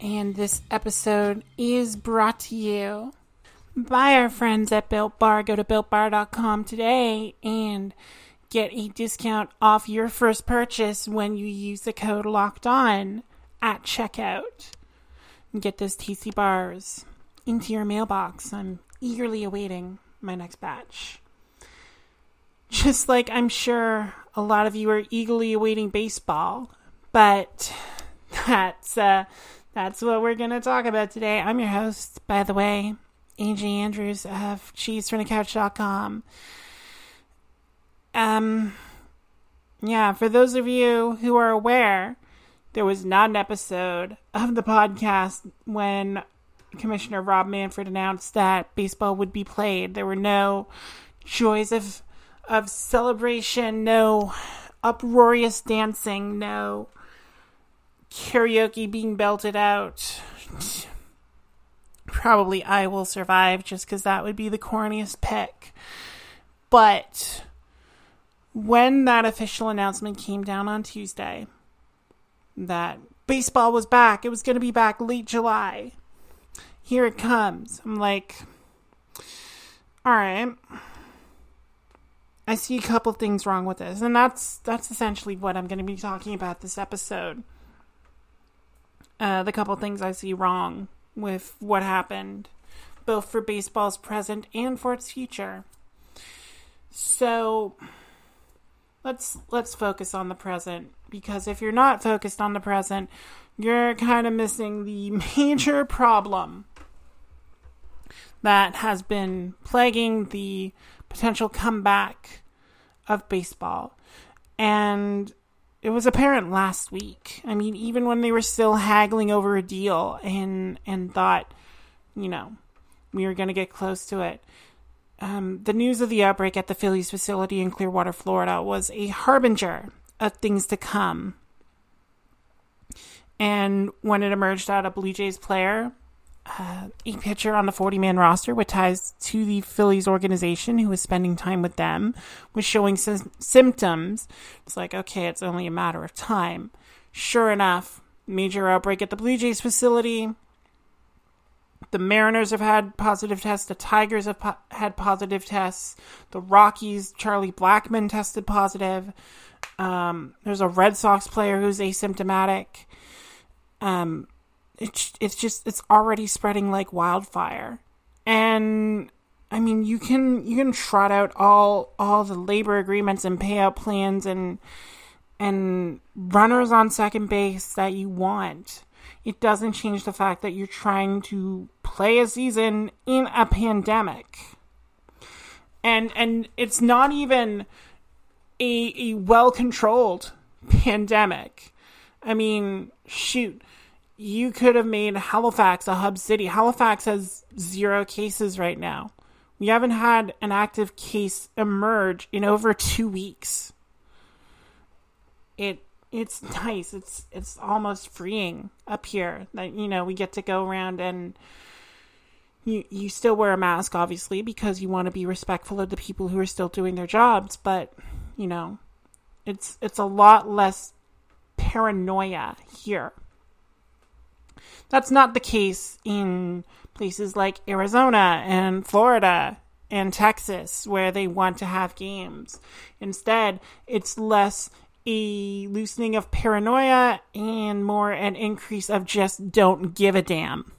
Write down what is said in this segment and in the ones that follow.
And this episode is brought to you by our friends at Built Bar. Go to builtbar.com today and get a discount off your first purchase when you use the code locked on at checkout. And get those tasty bars into your mailbox. I'm eagerly awaiting my next batch. Just like I'm sure a lot of you are eagerly awaiting baseball, but that's uh, that's what we're going to talk about today. I'm your host, by the way, Angie Andrews of JaysFromTheCouch.com. Um, yeah, for those of you who are aware, there was not an episode of the podcast when Commissioner Rob Manfred announced that baseball would be played. There were no joys of of celebration, no uproarious dancing, no karaoke being belted out. Probably I will survive just because that would be the corniest pick. But when that official announcement came down on Tuesday that baseball was back, it was going to be back late July. Here it comes. I'm like, all right. I see a couple things wrong with this, and that's that's essentially what I'm going to be talking about this episode uh, the couple things I see wrong with what happened, both for baseball's present and for its future. So let's let's focus on the present because if you're not focused on the present, you're kind of missing the major problem that has been plaguing the potential comeback of baseball. And it was apparent last week. I mean, even when they were still haggling over a deal and and thought, you know, we were going to get close to it. Um, the news of the outbreak at the Phillies facility in Clearwater, Florida, was a harbinger of things to come. And when it emerged out a Blue Jays player, uh, a pitcher on the 40 man roster with ties to the Phillies organization who was spending time with them was showing some symptoms. It's like, okay, it's only a matter of time. Sure enough, major outbreak at the Blue Jays facility. The Mariners have had positive tests. The Tigers have po- had positive tests. The Rockies, Charlie Blackmon tested positive. Um, there's a Red Sox player who's asymptomatic. Um, it's it's just it's already spreading like wildfire. And i mean you can you can trot out all all the labor agreements and payout plans and and runners on second base that you want. It doesn't change the fact that you're trying to play a season in a pandemic. And and it's not even a a well controlled pandemic. I mean shoot you could have made Halifax a hub city. Halifax has zero cases right now. We haven't had an active case emerge in over two weeks. It it's nice. It's it's almost freeing up here that you know we get to go around and you you still wear a mask obviously because you want to be respectful of the people who are still doing their jobs, but you know it's it's a lot less paranoia here. That's not the case in places like Arizona and Florida and Texas where they want to have games. Instead, it's less a loosening of paranoia and more an increase of just don't give a damn.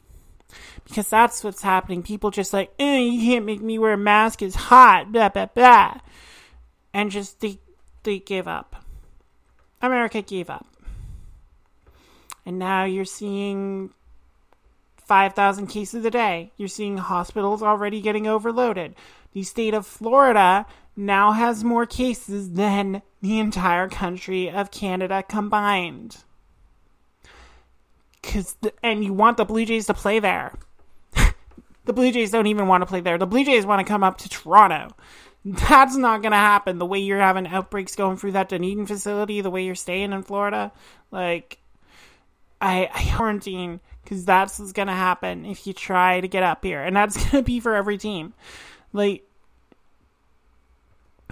Because that's what's happening. People just like, eh, you can't make me wear a mask, it's hot, blah, blah, blah. And just, they, they gave up. America gave up. And now you're seeing 5,000 cases a day. You're seeing hospitals already getting overloaded. The state of Florida now has more cases than the entire country of Canada combined. Cause the, and you want the Blue Jays to play there. The Blue Jays don't even want to play there. The Blue Jays want to come up to Toronto. That's not going to happen the way you're having outbreaks going through that Dunedin facility, the way you're staying in Florida. Like, I, I quarantine because that's what's going to happen if you try to get up here. And that's going to be for every team. Like,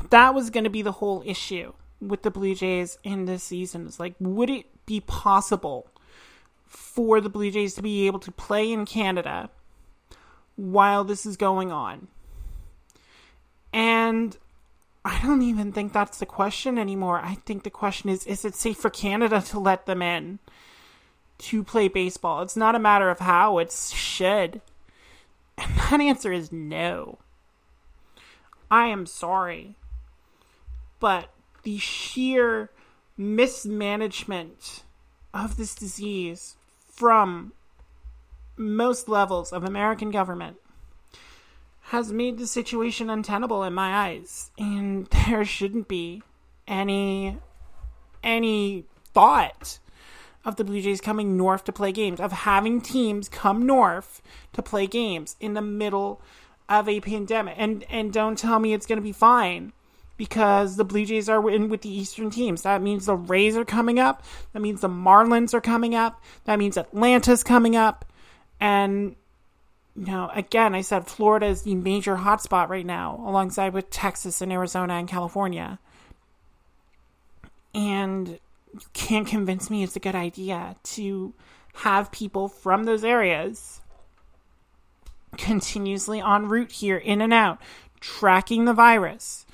that was going to be the whole issue with the Blue Jays in this season. It's like, would it be possible for the Blue Jays to be able to play in Canada while this is going on? And I don't even think that's the question anymore. I think the question is is it safe for Canada to let them in to play baseball? It's not a matter of how, it's should. And that answer is no. I am sorry. But the sheer mismanagement of this disease from most levels of American government has made the situation untenable in my eyes and there shouldn't be any any thought of the Blue Jays coming north to play games of having teams come north to play games in the middle of a pandemic and and don't tell me it's going to be fine because the Blue Jays are in with the Eastern teams. That means the Rays are coming up. That means the Marlins are coming up. That means Atlanta's coming up. And you know, again, I said Florida is the major hotspot right now, alongside with Texas and Arizona and California. And you can't convince me it's a good idea to have people from those areas continuously en route here, in and out, tracking the virus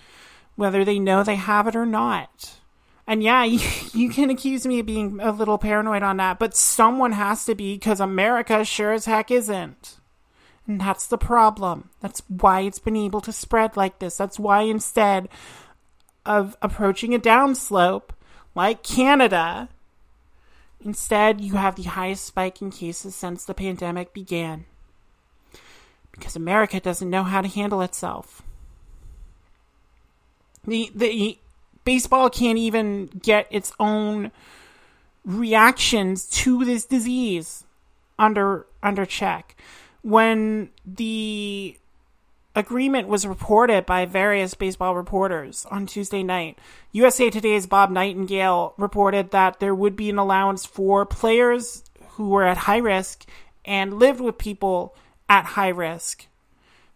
whether they know they have it or not. And yeah, you, you, can accuse me of being a little paranoid on that, but someone has to be because America sure as heck isn't. And that's the problem. That's why it's been able to spread like this. That's why instead of approaching a downslope like Canada, instead you have the highest spike in cases since the pandemic began. Because America doesn't know how to handle itself. The the baseball can't even get its own reactions to this disease under under check. When the agreement was reported by various baseball reporters on Tuesday night. USA Today's Bob Nightingale reported that there would be an allowance for players who were at high risk and lived with people at high risk.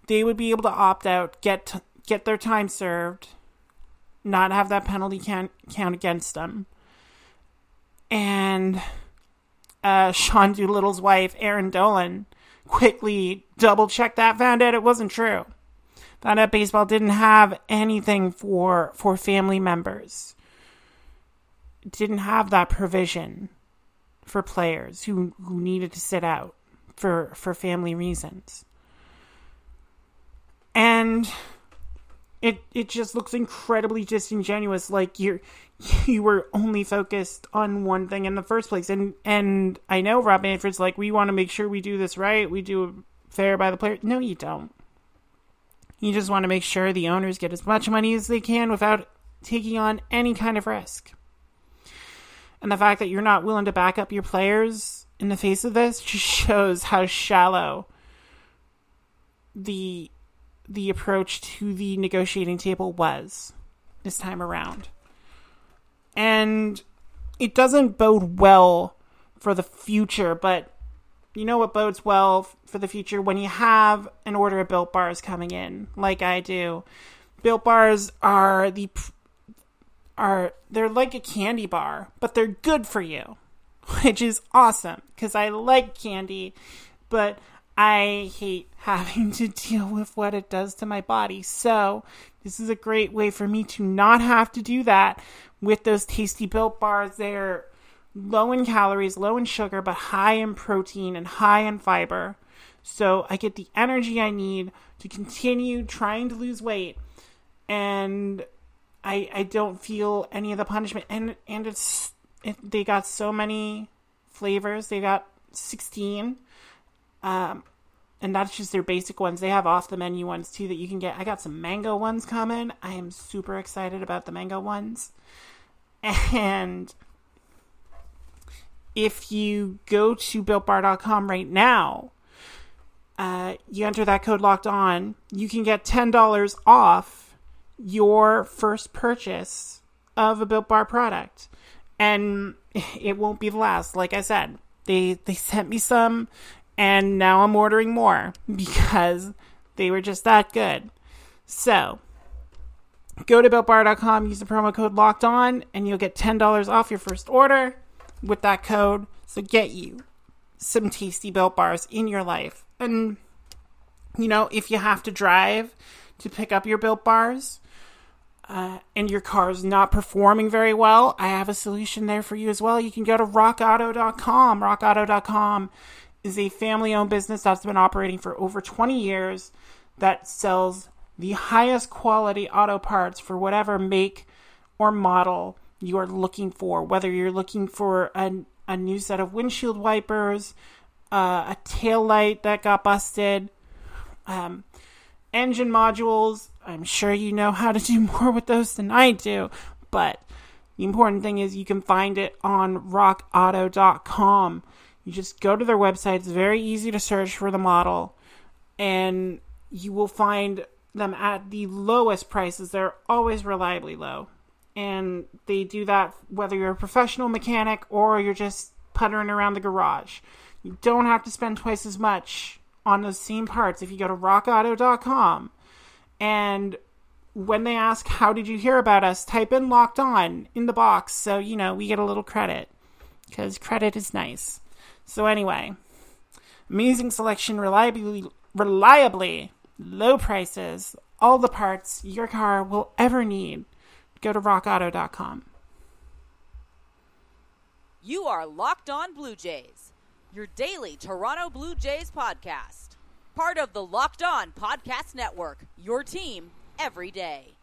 They would be able to opt out, get get their time served, not have that penalty count, count against them. And uh, Sean Doolittle's wife, Eireann Dolan, quickly double checked that, found out it wasn't true. Found out baseball didn't have anything for for family members. Didn't have that provision for players who, who needed to sit out for for family reasons. And it it just looks incredibly disingenuous like you're you were only focused on one thing in the first place. And and i know rob manfred's like we want to make sure we do this right we do fair by the player. No you don't. You just want to make sure the owners get as much money as they can without taking on any kind of risk. And the fact that you're not willing to back up your players in the face of this just shows how shallow the the approach to the negotiating table was this time around. And it doesn't bode well for the future, but you know what bodes well for the future when you have an order of built bars coming in, like I do. Built bars are the are they're like a candy bar, but they're good for you, which is awesome because I like candy, but I hate having to deal with what it does to my body. So, this is a great way for me to not have to do that with those tasty built bars. They're low in calories, low in sugar, but high in protein and high in fiber. So, I get the energy I need to continue trying to lose weight and I I don't feel any of the punishment and and it's it, they got so many flavors. They got 16 um, and that's just their basic ones. They have off the menu ones too that you can get. I got some mango ones coming. I am super excited about the mango ones. And if you go to builtbar.com right now, uh, you enter that code locked on, you can get $10 off your first purchase of a Built Bar product. And it won't be the last. Like I said, they, they sent me some, and now I'm ordering more because they were just that good. So, go to builtbar.com, use the promo code locked on, and you'll get $10 off your first order with that code. So, get you some tasty built bars in your life. And, you know, if you have to drive to pick up your built bars uh, and your car's not performing very well, I have a solution there for you as well. You can go to rockauto.com. Rockauto.com is a family owned business that's been operating for over 20 years that sells the highest quality auto parts for whatever make or model you are looking for, whether you're looking for a, a new set of windshield wipers, uh, a tail light that got busted, um, engine modules. I'm sure you know how to do more with those than I do, but the important thing is you can find it on rockauto.com. You just go to their website, it's very easy to search for the model, and you will find them at the lowest prices. They're always reliably low and they do that whether you're a professional mechanic or you're just puttering around the garage. You don't have to spend twice as much on those same parts if you go to rockauto.com and when they ask how did you hear about us type in locked on in the box so you know we get a little credit because credit is nice so anyway amazing selection reliably reliably low prices all the parts your car will ever need go to rockauto.com. You are Locked On Blue Jays, your daily Toronto Blue Jays podcast. Part of the Locked On Podcast Network, your team every day.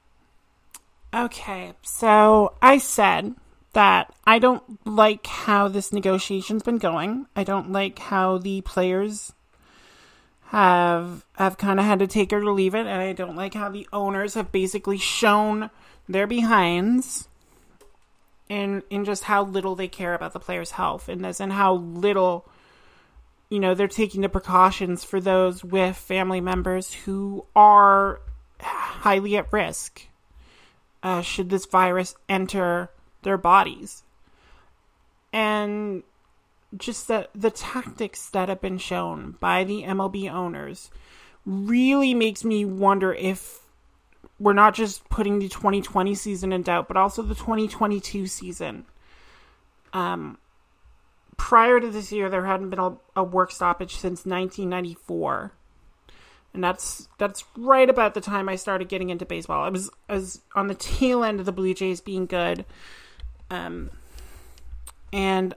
Okay, so I said that I don't like how this negotiation's been going. I don't like how the players have have kind of had to take it or leave it, and I don't like how the owners have basically shown their behinds in in just how little they care about the player's health and this and how little you know they're taking the precautions for those with family members who are highly at risk uh, should this virus enter their bodies and just the the tactics that have been shown by the MLB owners really makes me wonder if we're not just putting the 2020 season in doubt, but also the 2022 season. Um, prior to this year, there hadn't been a, a work stoppage since 1994, and that's that's right about the time I started getting into baseball. I was I was on the tail end of the Blue Jays being good, um, and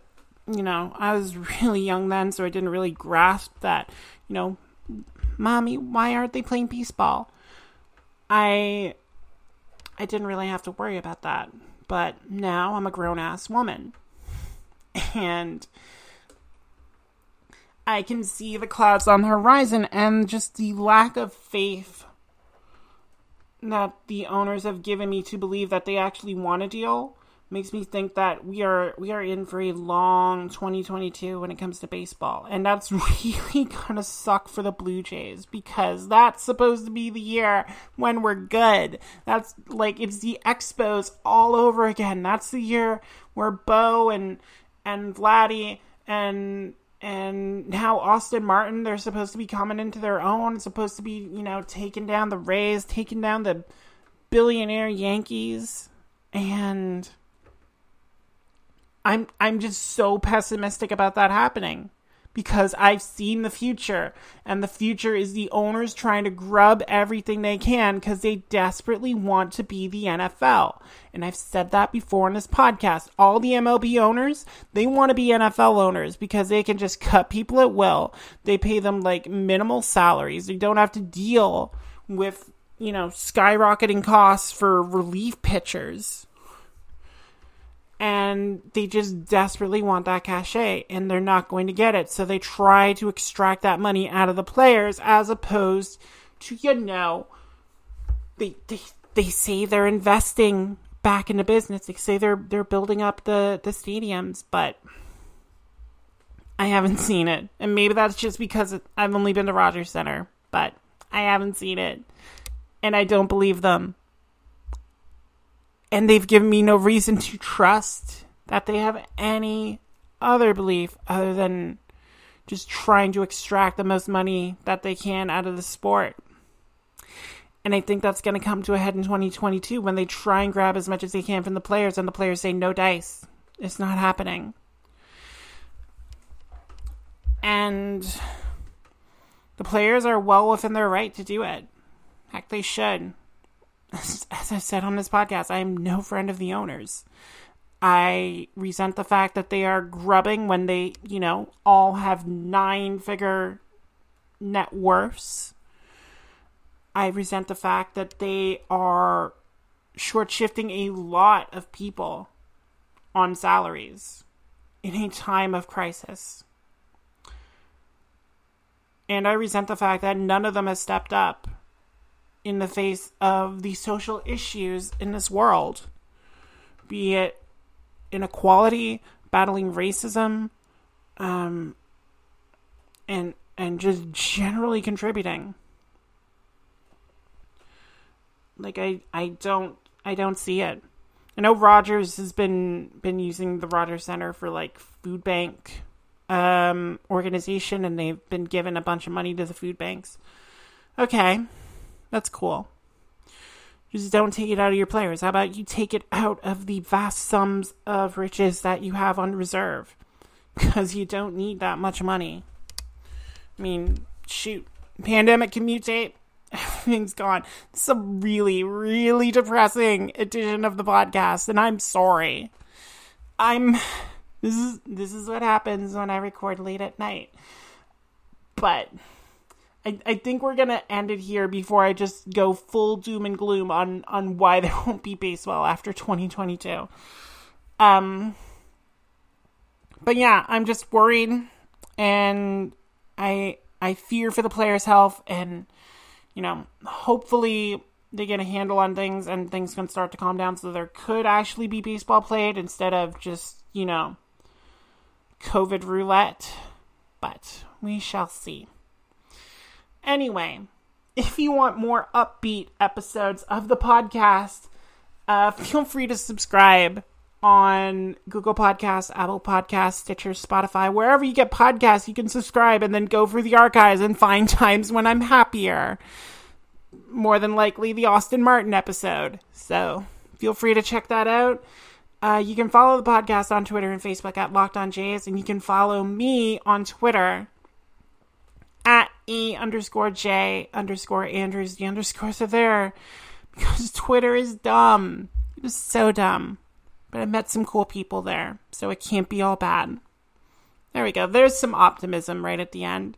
you know I was really young then, so I didn't really grasp that. You know, mommy, why aren't they playing baseball? I I didn't really have to worry about that. But now I'm a grown ass woman. And I can see the clouds on the horizon and just the lack of faith that the owners have given me to believe that they actually want a deal makes me think that we are we are in for a long 2022 when it comes to baseball. And that's really gonna suck for the blue jays because that's supposed to be the year when we're good. That's like it's the expos all over again. That's the year where bo and and vladdy and and now Austin Martin, they're supposed to be coming into their own, it's supposed to be, you know, taking down the Rays, taking down the billionaire Yankees. And I'm I'm just so pessimistic about that happening because I've seen the future and the future is the owners trying to grub everything they can cuz they desperately want to be the NFL. And I've said that before in this podcast. All the MLB owners, they want to be NFL owners because they can just cut people at will. They pay them like minimal salaries. They don't have to deal with, you know, skyrocketing costs for relief pitchers and they just desperately want that cachet and they're not going to get it. So they try to extract that money out of the players as opposed to, you know, they, they, they say they're investing back into business. They say they're, they're building up the, the stadiums, but I haven't seen it. And maybe that's just because I've only been to Rogers Center, but I haven't seen it. And I don't believe them. And they've given me no reason to trust that they have any other belief other than just trying to extract the most money that they can out of the sport. And I think that's going to come to a head in 2022 when they try and grab as much as they can from the players, and the players say, no dice. It's not happening. And the players are well within their right to do it. Heck, they should. As I said on this podcast, I am no friend of the owners. I resent the fact that they are grubbing when they, you know, all have nine figure net worths. I resent the fact that they are short shifting a lot of people on salaries in a time of crisis. And I resent the fact that none of them has stepped up in the face of the social issues in this world, be it inequality, battling racism, um, and and just generally contributing. Like I I don't I don't see it. I know Rogers has been been using the Rogers Center for like food bank um, organization, and they've been given a bunch of money to the food banks. Okay, that's cool. Just don't take it out of your players. How about you take it out of the vast sums of riches that you have on reserve? Because you don't need that much money. I mean, shoot, pandemic can mutate. Everything's gone. This is a really, really depressing edition of the podcast, and I'm sorry. I'm this is this is what happens when I record late at night. But I, I think we're gonna end it here before I just go full doom and gloom on on why there won't be baseball after 2022. Um, but yeah, I'm just worried, and I I fear for the players' health, and you know, hopefully they get a handle on things and things can start to calm down, so there could actually be baseball played instead of just you know COVID roulette, but we shall see. Anyway, if you want more upbeat episodes of the podcast, uh, feel free to subscribe on Google Podcasts, Apple Podcasts, Stitcher, Spotify, wherever you get podcasts, you can subscribe and then go through the archives and find times when I'm happier. More than likely, the Austin Martin episode. So feel free to check that out. Uh, you can follow the podcast on Twitter and Facebook at Locked On Jays, and you can follow me on Twitter E underscore J underscore Andrews. The underscores are there because Twitter is dumb. It is so dumb. But I met some cool people there, so it can't be all bad. There we go. There's some optimism right at the end.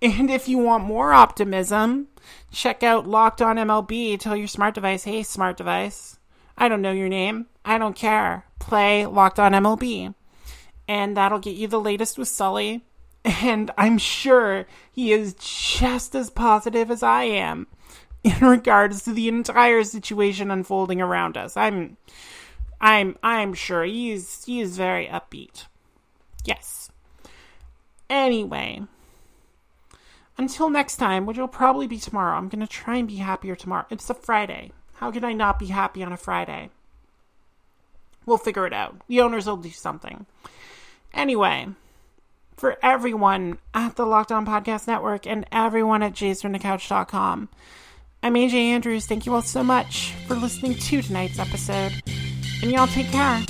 And if you want more optimism, check out Locked On MLB. Tell your smart device, hey, smart device, I don't know your name. I don't care. Play Locked On MLB. And that'll get you the latest with Sully. And I'm sure he is just as positive as I am in regards to the entire situation unfolding around us. I'm I'm I'm sure he's is he is very upbeat. Yes. Anyway, until next time, which will probably be tomorrow. I'm going to try and be happier tomorrow. It's a Friday. How can I not be happy on a Friday? We'll figure it out. The owners will do something. Anyway, for everyone at the Locked On Podcast Network and everyone at jaysfromthecouch.com, I'm AJ Andrews. Thank you all so much for listening to tonight's episode. And y'all take care.